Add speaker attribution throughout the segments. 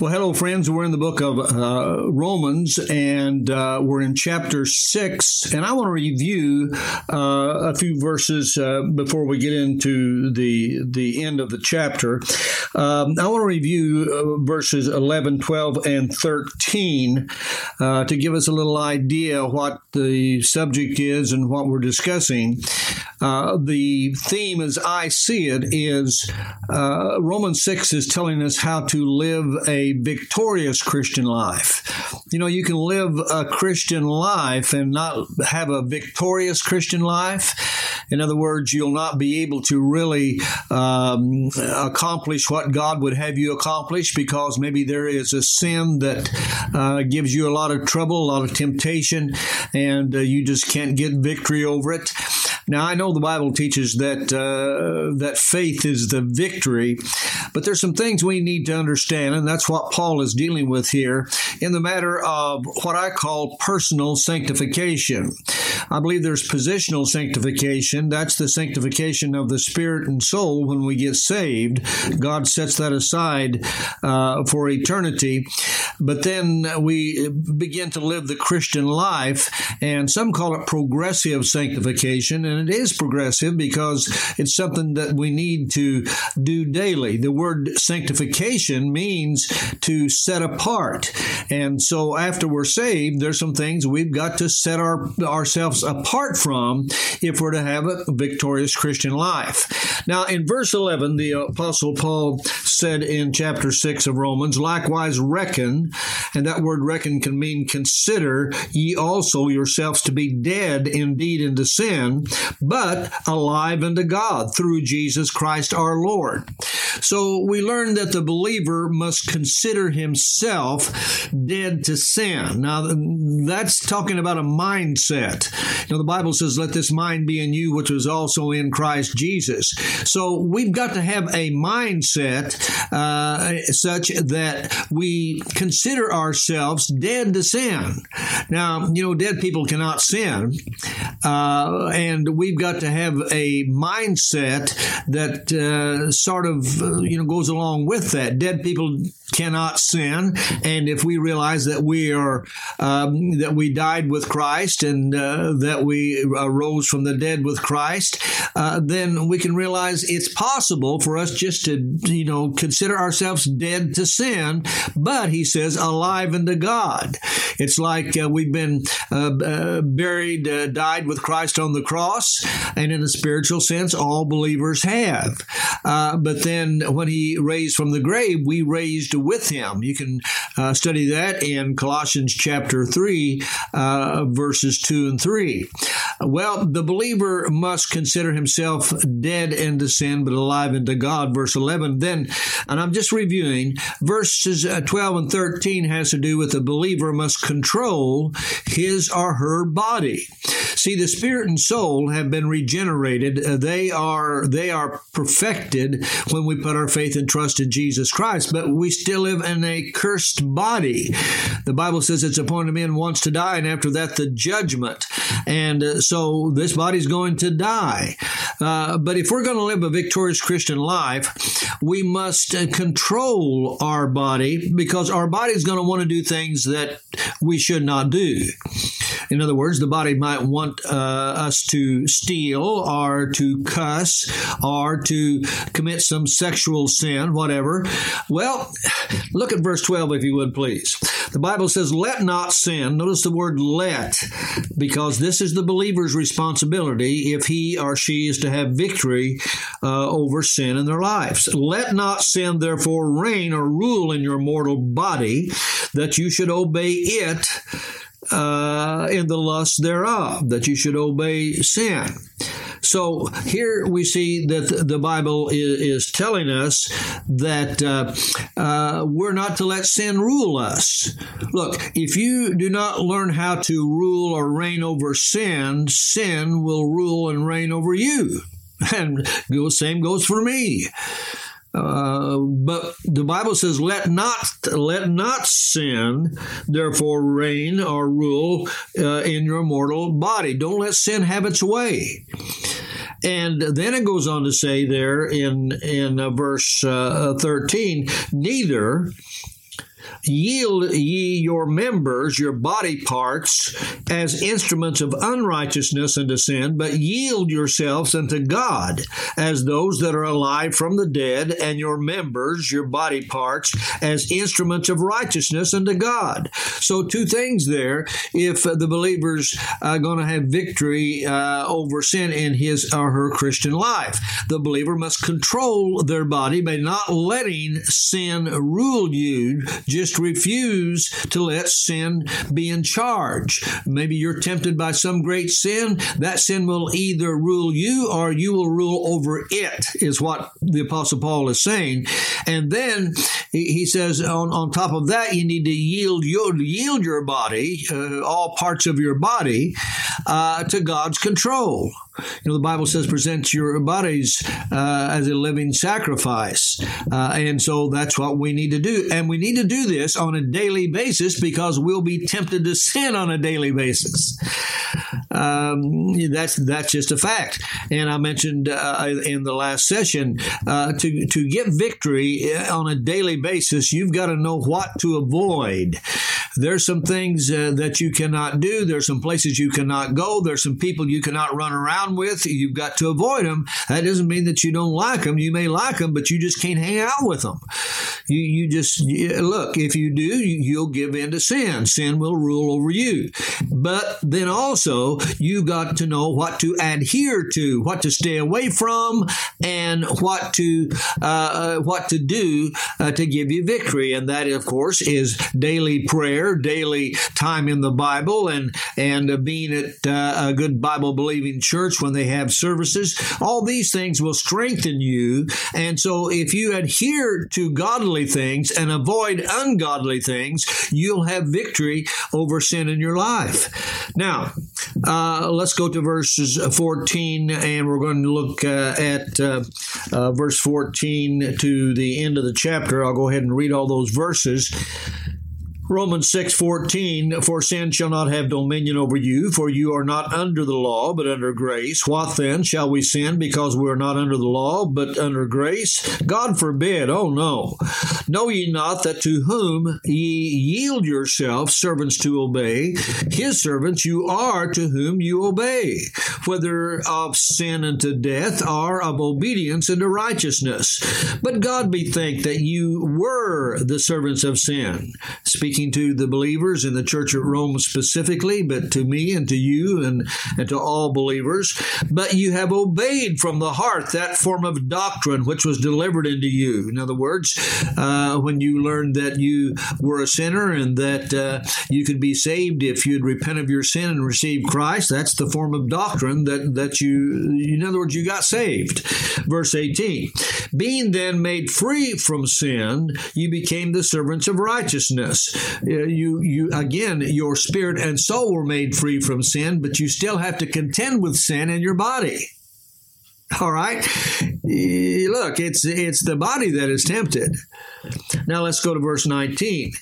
Speaker 1: Well, hello, friends. We're in the book of uh, Romans, and uh, we're in chapter six. And I want to review uh, a few verses uh, before we get into the the end of the chapter. Um, I want to review uh, verses 11, 12, and 13 uh, to give us a little idea what the subject is and what we're discussing. the theme, as I see it, is Romans 6 is telling us how to live a victorious Christian life. You know, you can live a Christian life and not have a victorious Christian life. In other words, you'll not be able to really um, accomplish what God would have you accomplish because maybe there is a sin that uh, gives you a lot of trouble, a lot of temptation, and uh, you just can't get victory over it. Now I know the Bible teaches that uh, that faith is the victory, but there's some things we need to understand, and that's what Paul is dealing with here in the matter of what I call personal sanctification. I believe there's positional sanctification. That's the sanctification of the spirit and soul when we get saved. God sets that aside uh, for eternity. But then we begin to live the Christian life, and some call it progressive sanctification, and it is progressive because it's something that we need to do daily. The word sanctification means to set apart. And so after we're saved, there's some things we've got to set our, ourselves apart from if we're to have a victorious Christian life. Now, in verse 11, the Apostle Paul said in chapter 6 of Romans, likewise reckon, and that word reckon can mean consider ye also yourselves to be dead indeed into sin, but alive unto God through Jesus Christ our Lord. So we learn that the believer must consider himself dead to sin. Now, that's talking about a mindset. You know, the Bible says, let this mind be in you, which was also in Christ Jesus. So we've got to have a mindset uh, such that we consider ourselves dead to sin. Now, you know, dead people cannot sin. Uh, and we've got to have a mindset that uh, sort of, uh, you know, goes along with that. Dead people cannot sin. And if we realize that we are, um, that we died with Christ and uh, that we arose from the dead with Christ, uh, then we can realize it's possible for us just to, you know, consider ourselves dead to sin, but he says alive unto God. It's like uh, we've been uh, uh, buried, uh, died with Christ on the cross, and in a spiritual sense, all believers have. but then when he raised from the grave, we raised with him. You can uh, study that in Colossians chapter 3, uh, verses 2 and 3. Well, the believer must consider himself dead into sin, but alive into God, verse 11. Then, and I'm just reviewing, verses uh, 12 and 13 has to do with the believer must control his or her body. See, the spirit and soul have been regenerated. Uh, they are they are perfected when we put our faith and trust in Jesus Christ. But we still live in a cursed body. The Bible says it's appointed men once to die, and after that the judgment. And uh, so this body's going to die. Uh, but if we're going to live a victorious Christian life, we must uh, control our body because our body is going to want to do things that we should not do. In other words, the body might want uh, us to steal or to cuss or to commit some sexual sin, whatever. Well, look at verse 12, if you would, please. The Bible says, Let not sin. Notice the word let, because this is the believer's responsibility if he or she is to have victory uh, over sin in their lives. Let not sin, therefore, reign or rule in your mortal body, that you should obey it uh, in the lust thereof, that you should obey sin. So here we see that the Bible is, telling us that uh, uh, we're not to let sin rule us. Look, if you do not learn how to rule or reign over sin, sin will rule and reign over you. And the same goes for me. Uh, but the Bible says, "Let not let not sin, therefore reign or rule uh, in your mortal body. Don't let sin have its way." And then it goes on to say there in in uh, verse uh, thirteen, neither Yield ye your members, your body parts, as instruments of unrighteousness unto sin, but yield yourselves unto God as those that are alive from the dead, and your members, your body parts, as instruments of righteousness unto God. So, two things there. If the believer's are going to have victory uh, over sin in his or her Christian life, the believer must control their body by not letting sin rule you. Just refuse to let sin be in charge. Maybe you're tempted by some great sin. That sin will either rule you or you will rule over it, is what the Apostle Paul is saying. And then he says, on, on top of that, you need to yield your, yield your body, uh, all parts of your body, uh, to God's control. You know, the Bible says present your bodies uh, as a living sacrifice. Uh, and so that's what we need to do. And we need to do this on a daily basis because we'll be tempted to sin on a daily basis. Um, that's that's just a fact. And I mentioned uh, in the last session uh, to to get victory on a daily basis, you've got to know what to avoid. There's some things uh, that you cannot do. There's some places you cannot go. There's some people you cannot run around with. You've got to avoid them. That doesn't mean that you don't like them. You may like them, but you just can't hang out with them. You you just look. If you do, you'll give in to sin. Sin will rule over you. But then also you got to know what to adhere to, what to stay away from, and what to uh, uh what to do uh, to give you victory. And that, of course, is daily prayer daily time in the Bible, and and uh, being at uh, a good Bible believing church when they have services. All these things will strengthen you. And so, if you adhere to godly things and avoid ungodly things, you'll have victory over sin in your life. Now, uh, let's go to verses 14, and we're going to look uh, at uh, uh, verse 14 to the end of the chapter. I'll go ahead and read all those verses. Romans 6:14 For sin shall not have dominion over you for you are not under the law but under grace. What then? Shall we sin because we are not under the law but under grace? God forbid. Oh no. Know ye not that to whom ye yield yourselves servants to obey his servants you are to whom you obey whether of sin unto death or of obedience unto righteousness. But God be thanked that you were the servants of sin. Speaking speaking to the believers in the church at Rome specifically, but to me and to you and, and to all believers. But you have obeyed from the heart that form of doctrine which was delivered unto you. In other words, uh, when you learned that you were a sinner and that uh, you could be saved if you'd repent of your sin and receive Christ, that's the form of doctrine that, that you, in other words, you got saved. Verse 18 Being then made free from sin, you became the servants of righteousness you you again your spirit and soul were made free from sin, but you still have to contend with sin in your body. All right, look, it's it's the body that is tempted. Now let's go to verse 19.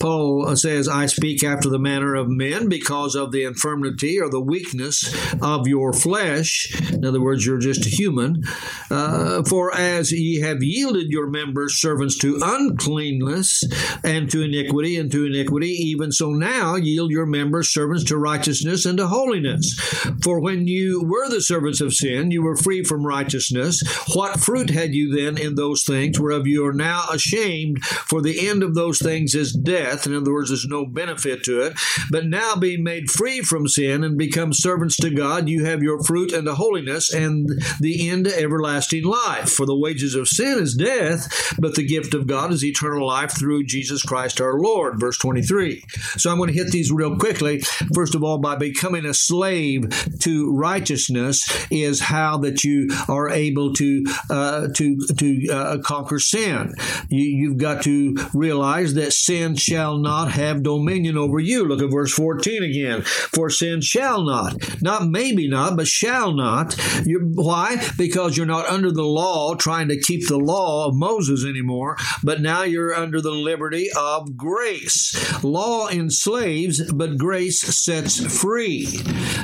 Speaker 1: Paul says, I speak after the manner of men because of the infirmity or the weakness of your flesh. In other words, you're just a human. Uh, for as ye have yielded your members servants to uncleanness and to iniquity and to iniquity, even so now yield your members servants to righteousness and to holiness. For when you were the servants of sin, you were free from righteousness. What fruit had you then in those things whereof you are now ashamed? For the end of those things is death. In other words, there's no benefit to it. But now being made free from sin and become servants to God, you have your fruit unto holiness and the end to everlasting life. For the wages of sin is death, but the gift of God is eternal life through Jesus Christ our Lord. Verse 23. So I'm going to hit these real quickly. First of all, by becoming a slave to righteousness is how that you are able to uh, to to uh, conquer sin. You, have got to realize that sin shall not have dominion over you. Look at verse 14 again. For sin shall not, not maybe not, but shall not. You're, why? Because you're not under the law, trying to keep the law of Moses anymore, but now you're under the liberty of grace. Law enslaves, but grace sets free.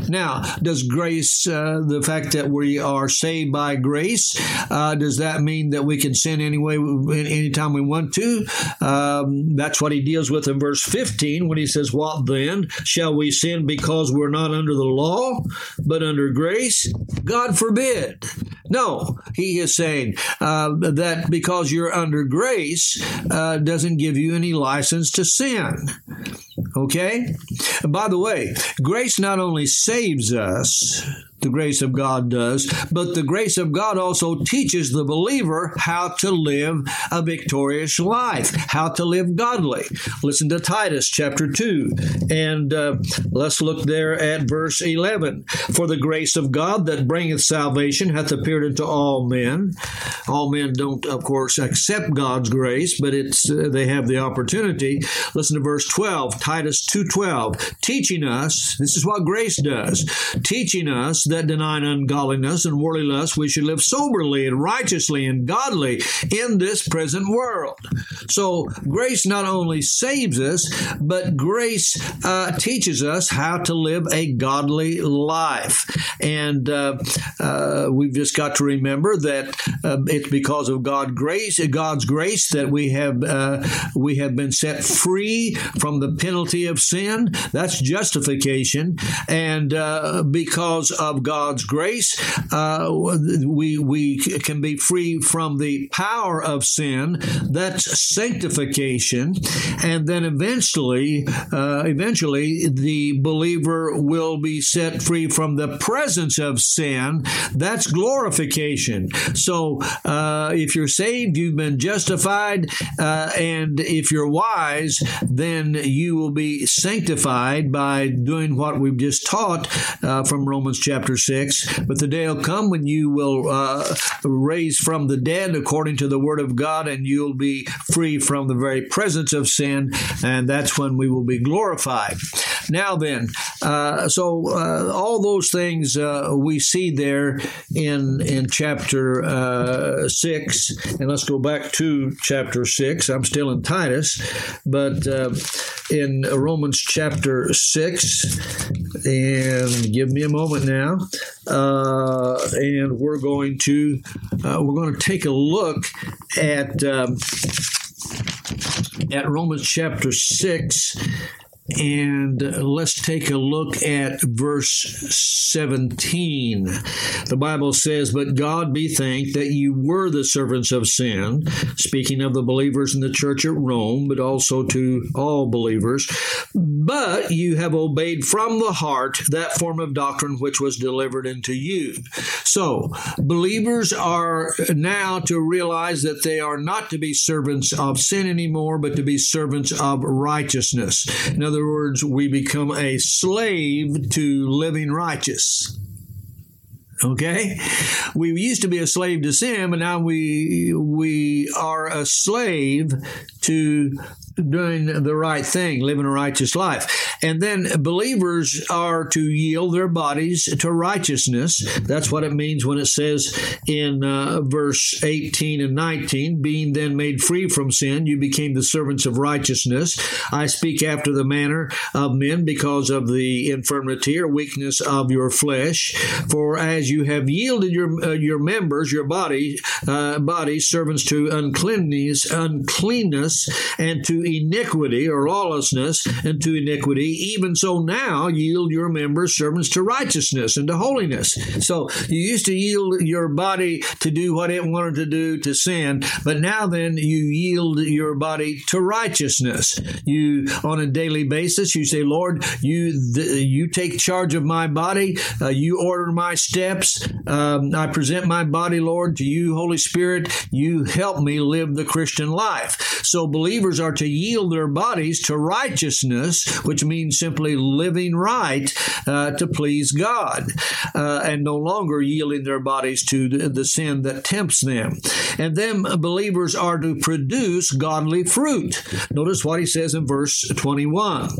Speaker 1: Now, does grace, uh, the fact that we are saved by grace, uh, does that mean that we can sin anyway, anytime we want to? Um, that's what he deals with in verse 15 when he says, What then? Shall we sin because we're not under the law, but under grace? God forbid. No, he is saying uh, that because you're under grace uh, doesn't give you any license to sin. Okay? And by the way, grace not only saves us, the grace of God does, but the grace of God also teaches the believer how to live a victorious life, how to live godly. Listen to Titus chapter 2, and uh, let's look there at verse 11. For the grace of God that bringeth salvation hath appeared unto all men. All men don't, of course, accept God's grace, but it's uh, they have the opportunity. Listen to verse 12, Titus 2:12, teaching us, this is what grace does, teaching us that deny ungodliness and worldly lust, we should live soberly and righteously and godly in this present world. So, grace not only saves us, but grace uh, teaches us how to live a godly life. And uh, uh, we've just got to remember that uh, it's because of God grace, God's grace, that we have uh, we have been set free from the penalty of sin. That's justification, and uh, because of God's grace, uh, we we can be free from the power of sin. That's sanctification, and then eventually, uh, eventually, the believer will be set free from the presence of sin. That's glorification. So, uh, if you're saved, you've been justified, uh, and if you're wise, then you will be sanctified by doing what we've just taught uh, from Romans chapter 6. But the day will come when you will uh, raise from the dead according to the word of God, and you'll be free from the very presence of sin, and that's when we will be glorified. Now, then, uh, so uh, all those things uh, we see there in in chapter uh, six, and let's go back to chapter six. I'm still in Titus, but uh, in Romans chapter six, and give me a moment now, uh, and we're going to uh, we're going to take a look at. Um, at Romans chapter 6 and let's take a look at verse 17. The Bible says, But God be thanked that you were the servants of sin, speaking of the believers in the church at Rome, but also to all believers. But you have obeyed from the heart that form of doctrine which was delivered unto you. So, believers are now to realize that they are not to be servants of sin anymore, but to be servants of righteousness. In other words, we become a slave to living righteous. Okay, we used to be a slave to sin, but now we we are a slave to doing the right thing, living a righteous life. And then believers are to yield their bodies to righteousness. That's what it means when it says in uh, verse 18 and 19, being then made free from sin, you became the servants of righteousness. I speak after the manner of men because of the infirmity or weakness of your flesh. For as you have yielded your uh, your members, your body, uh, body servants to uncleanness, uncleanness, and to iniquity or lawlessness and to iniquity, even so now yield your members servants to righteousness and to holiness. So you used to yield your body to do what it wanted to do to sin, but now then you yield your body to righteousness. You, on a daily basis, you say, Lord, you, the, you take charge of my body. Uh, you order my steps. Um, I present my body, Lord, to you, Holy Spirit. You help me live the Christian life. So believers are to yield their bodies to righteousness, which means simply living right uh, to please God, uh, and no longer yielding their bodies to the, the sin that tempts them. And then believers are to produce godly fruit. Notice what he says in verse 21.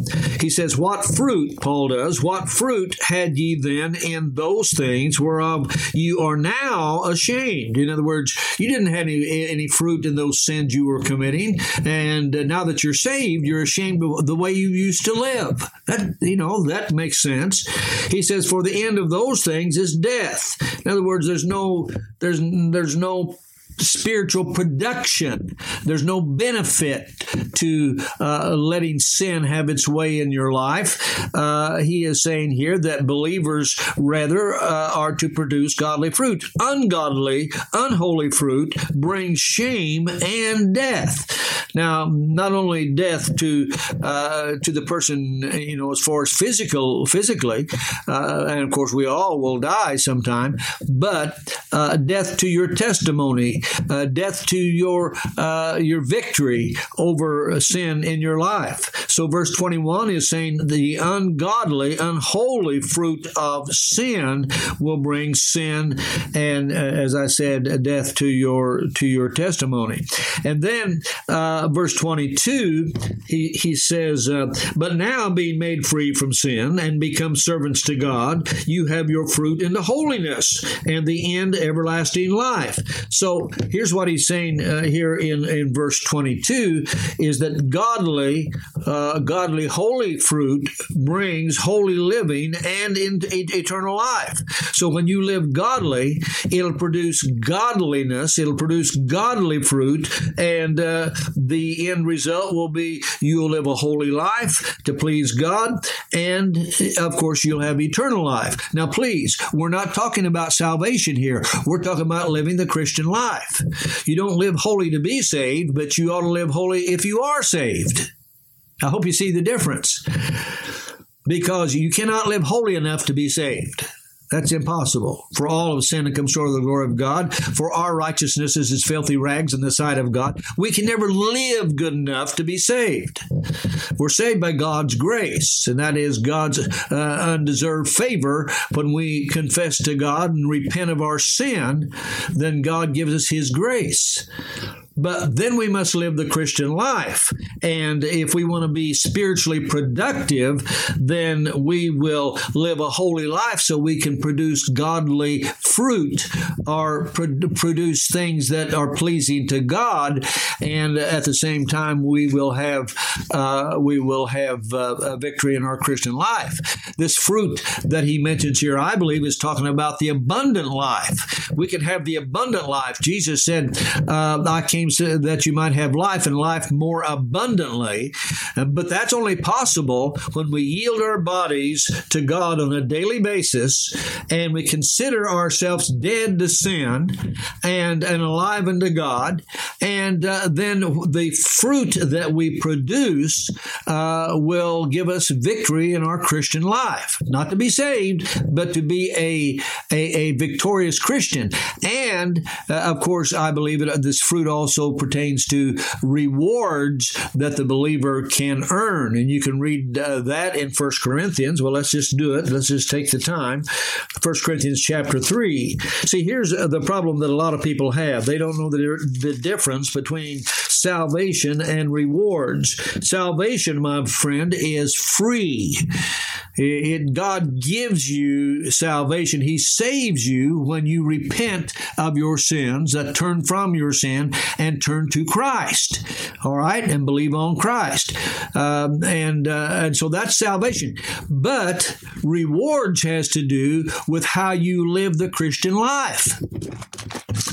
Speaker 1: He says, What fruit, Paul does, what fruit had ye then in those things whereof you are now ashamed? In other words, you didn't have any, any fruit in those sins you were committing. And now that you're saved, you're ashamed of the way you used to live. That, you know, that makes sense. He says, For the end of those things is death. In other words, there's no, there's, there's no spiritual production. There's no benefit to uh, letting sin have its way in your life. Uh, he is saying here that believers rather uh, are to produce godly fruit. Ungodly, unholy fruit brings shame and death. Now, not only death to uh, to the person, you know, as far as physical, physically, uh, and of course we all will die sometime, but uh, death to your testimony uh, death to your uh, your victory over sin in your life. So verse 21 is saying the ungodly, unholy fruit of sin will bring sin and uh, as I said death to your to your testimony. And then verse 22 he he says but now being made free from sin and become servants to God you have your fruit in the holiness and the end everlasting life. So here's what he's saying uh, here in, in verse 22 is that godly, uh, godly holy fruit brings holy living and into eternal life. So when you live godly, it'll produce godliness, it'll produce godly fruit, and uh, the end result will be you'll live a holy life to please God, and of course, you'll have eternal life. Now, please, we're not talking about salvation here. We're talking about living the Christian life. You don't live holy to be saved, but you ought to live holy if you are saved. I hope you see the difference. Because you cannot live holy enough to be saved. That's impossible. For all of sin and come short of the glory of God. For our righteousness is as filthy rags in the sight of God. We can never live good enough to be saved. We're saved by God's grace, and that is God's uh, undeserved favor. When we confess to God and repent of our sin, then God gives us His grace. But then we must live the Christian life. And if we want to be spiritually productive, then we will live a holy life so we can produce godly fruit or produce things that are pleasing to God. And at the same time, we will have uh, we will have uh, a victory in our Christian life. This fruit that he mentions here, I believe, is talking about the abundant life. We can have the abundant life. Jesus said, uh, "I came." So that you might have life and life more abundantly. But that's only possible when we yield our bodies to God on a daily basis and we consider ourselves dead to sin and, and alive unto God. And uh, then the fruit that we produce uh, will give us victory in our Christian life. Not to be saved, but to be a, a, a victorious Christian. And uh, of course, I believe that this fruit also also pertains to rewards that the believer can earn. And you can read uh, that in First Corinthians. Well, let's just do it. Let's just take the time. First Corinthians chapter 3. See, here's uh, the problem that a lot of people have. They don't know the, the difference between salvation and rewards. Salvation, my friend, is free. It, God gives you salvation. He saves you when you repent of your sins, that turn from your sin and turn to Christ. All right, and believe on Christ, um, and uh, and so that's salvation. But rewards has to do with how you live the Christian life.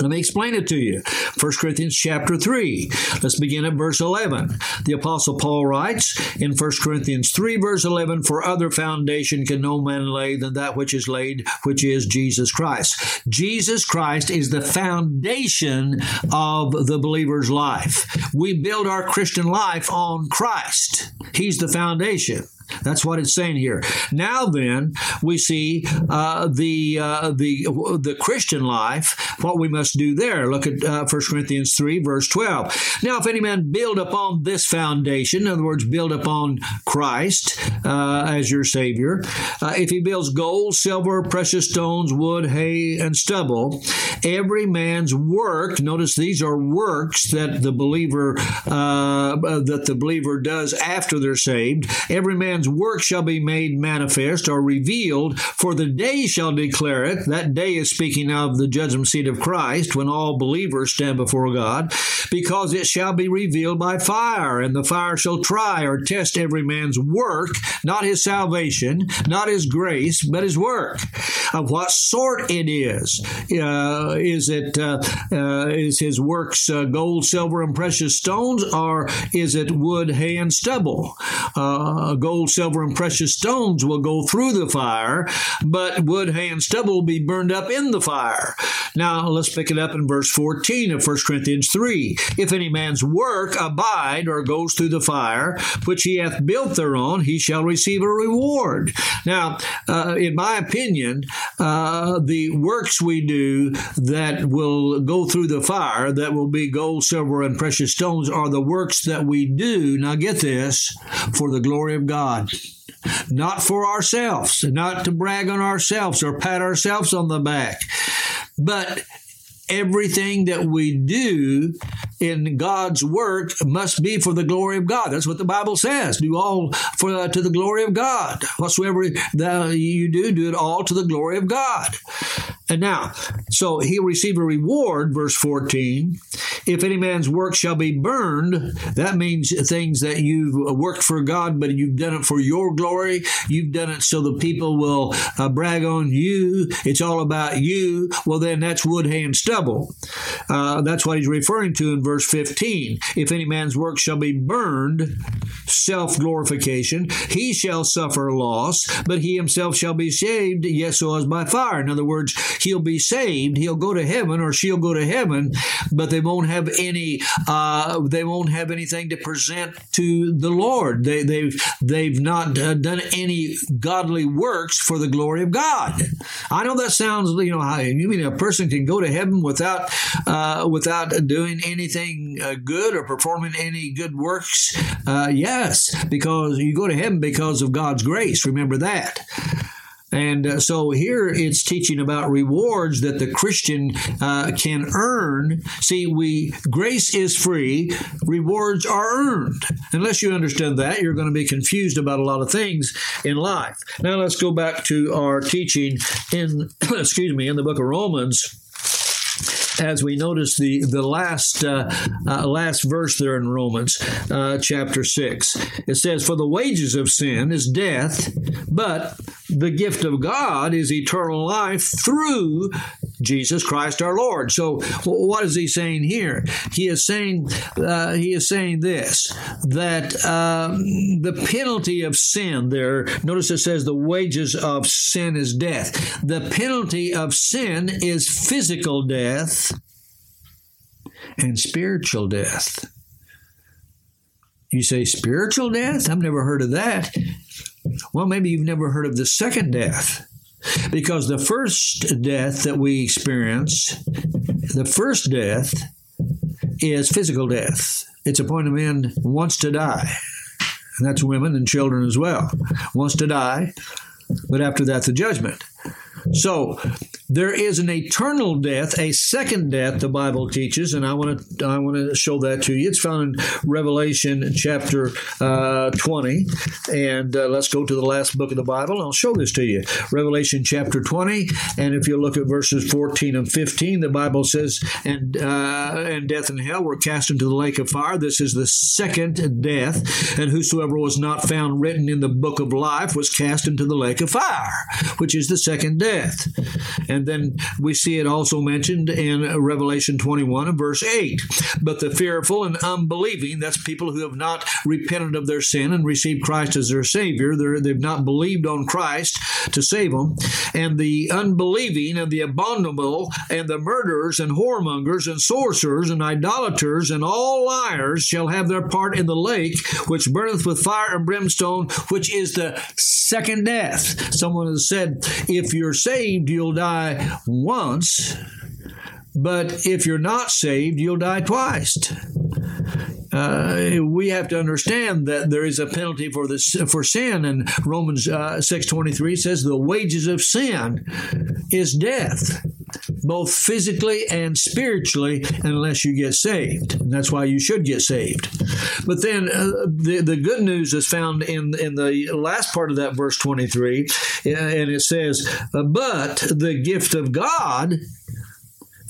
Speaker 1: Let me explain it to you. 1 Corinthians chapter 3. Let's begin at verse 11. The Apostle Paul writes in 1 Corinthians 3, verse 11 For other foundation can no man lay than that which is laid, which is Jesus Christ. Jesus Christ is the foundation of the believer's life. We build our Christian life on Christ, He's the foundation. That's what it's saying here. Now then, we see uh, the uh, the the Christian life. What we must do there. Look at uh, 1 Corinthians three, verse twelve. Now, if any man build upon this foundation, in other words, build upon Christ uh, as your Savior, uh, if he builds gold, silver, precious stones, wood, hay, and stubble, every man's work. Notice these are works that the believer uh, that the believer does after they're saved. Every man man's work shall be made manifest or revealed, for the day shall declare it. That day is speaking of the judgment seat of Christ when all believers stand before God, because it shall be revealed by fire, and the fire shall try or test every man's work, not his salvation, not his grace, but his work. Of what sort it is. Uh, is it uh, uh, is his works uh, gold, silver, and precious stones, or is it wood, hay, and stubble? Uh, silver, and precious stones will go through the fire, but wood, hay, and stubble will be burned up in the fire. Now, let's pick it up in verse 14 of 1 Corinthians 3. If any man's work abide or goes through the fire, which he hath built thereon, he shall receive a reward. Now, uh, in my opinion, uh, the works we do that will go through the fire, that will be gold, silver, and precious stones, are the works that we do, now get this, for the glory of God. God not for ourselves, not to brag on ourselves or pat ourselves on the back, but everything that we do in God's work must be for the glory of God. That's what the Bible says. Do all for uh, to the glory of God. Whatsoever you do, do it all to the glory of God. And now, so he'll receive a reward, verse 14. If any man's work shall be burned, that means things that you've worked for God, but you've done it for your glory. You've done it so the people will uh, brag on you. It's all about you. Well, then that's wood, hay, and stubble. Uh, that's what he's referring to in verse 15. If any man's work shall be burned, self glorification, he shall suffer loss, but he himself shall be saved, yes, so as by fire. In other words, he'll be saved, he'll go to heaven or she'll go to heaven, but they won't have any uh, they won't have anything to present to the Lord. They, they've they've not uh, done any godly works for the glory of God. I know that sounds you know how you mean a person can go to heaven without uh, without doing anything uh, good or performing any good works. Uh, yes, because you go to heaven because of God's grace. Remember that. And uh, so here it's teaching about rewards that the Christian uh, can earn. See, we grace is free, rewards are earned. Unless you understand that, you're going to be confused about a lot of things in life. Now let's go back to our teaching in excuse me in the book of Romans as we notice the the last uh, uh, last verse there in Romans uh, chapter six. It says, "For the wages of sin is death, but the gift of God is eternal life through Jesus Christ our Lord." So, what is he saying here? He is saying uh, he is saying this that um, the penalty of sin. There, notice it says the wages of sin is death. The penalty of sin is physical death and spiritual death. You say spiritual death? I've never heard of that. Well, maybe you've never heard of the second death. Because the first death that we experience, the first death is physical death. It's a point a man wants to die. And that's women and children as well. Wants to die, but after that, the judgment. So there is an eternal death, a second death. The Bible teaches, and I want to I want to show that to you. It's found in Revelation chapter uh, twenty, and uh, let's go to the last book of the Bible. I'll show this to you. Revelation chapter twenty, and if you look at verses fourteen and fifteen, the Bible says, "And uh, and death and hell were cast into the lake of fire." This is the second death, and whosoever was not found written in the book of life was cast into the lake of fire, which is the second death. And And then we see it also mentioned in Revelation 21 and verse 8. But the fearful and unbelieving, that's people who have not repented of their sin and received Christ as their Savior, they have not believed on Christ to save them. And the unbelieving and the abominable and the murderers and whoremongers and sorcerers and idolaters and all liars shall have their part in the lake which burneth with fire and brimstone, which is the second death. Someone has said, if you're saved, you'll die once, but if you're not saved, you'll die twice. Uh, we have to understand that there is a penalty for this for sin, and Romans uh, six twenty three says the wages of sin is death, both physically and spiritually, unless you get saved. And that's why you should get saved. But then uh, the the good news is found in in the last part of that verse twenty three, and it says, "But the gift of God."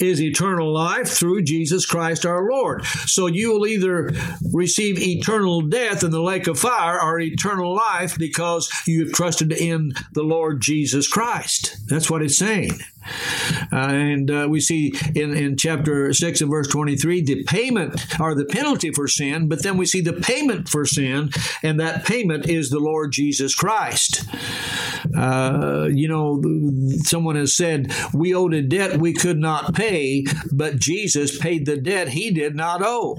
Speaker 1: is eternal life through Jesus Christ our Lord. So you will either receive eternal death in the lake of fire or eternal life because you have trusted in the Lord Jesus Christ. That's what it's saying. Uh, and uh, we see in, in chapter 6 and verse 23 the payment or the penalty for sin, but then we see the payment for sin, and that payment is the Lord Jesus Christ. Uh, you know, someone has said, We owed a debt we could not pay, but Jesus paid the debt he did not owe.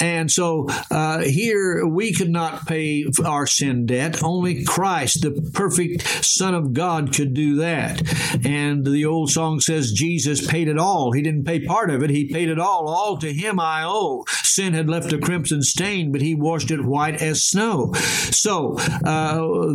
Speaker 1: And so uh, here we could not pay our sin debt. Only Christ, the perfect Son of God, could do that. And the old song says, Jesus paid it all. He didn't pay part of it, He paid it all. All to Him I owe. Sin had left a crimson stain, but He washed it white as snow. So uh,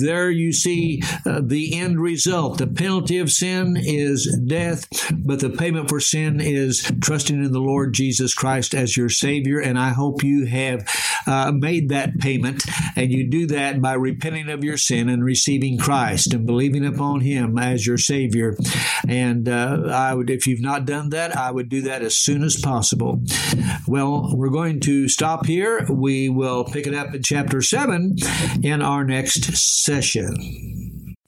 Speaker 1: there you see uh, the end result. The penalty of sin is death, but the payment for sin is trusting in the Lord Jesus Christ as your Savior. And I hope you have uh, made that payment, and you do that by repenting of your sin and receiving Christ and believing upon Him as your Savior. And uh, I would, if you've not done that, I would do that as soon as possible. Well, we're going to stop here. We will pick it up in chapter 7 in our next session.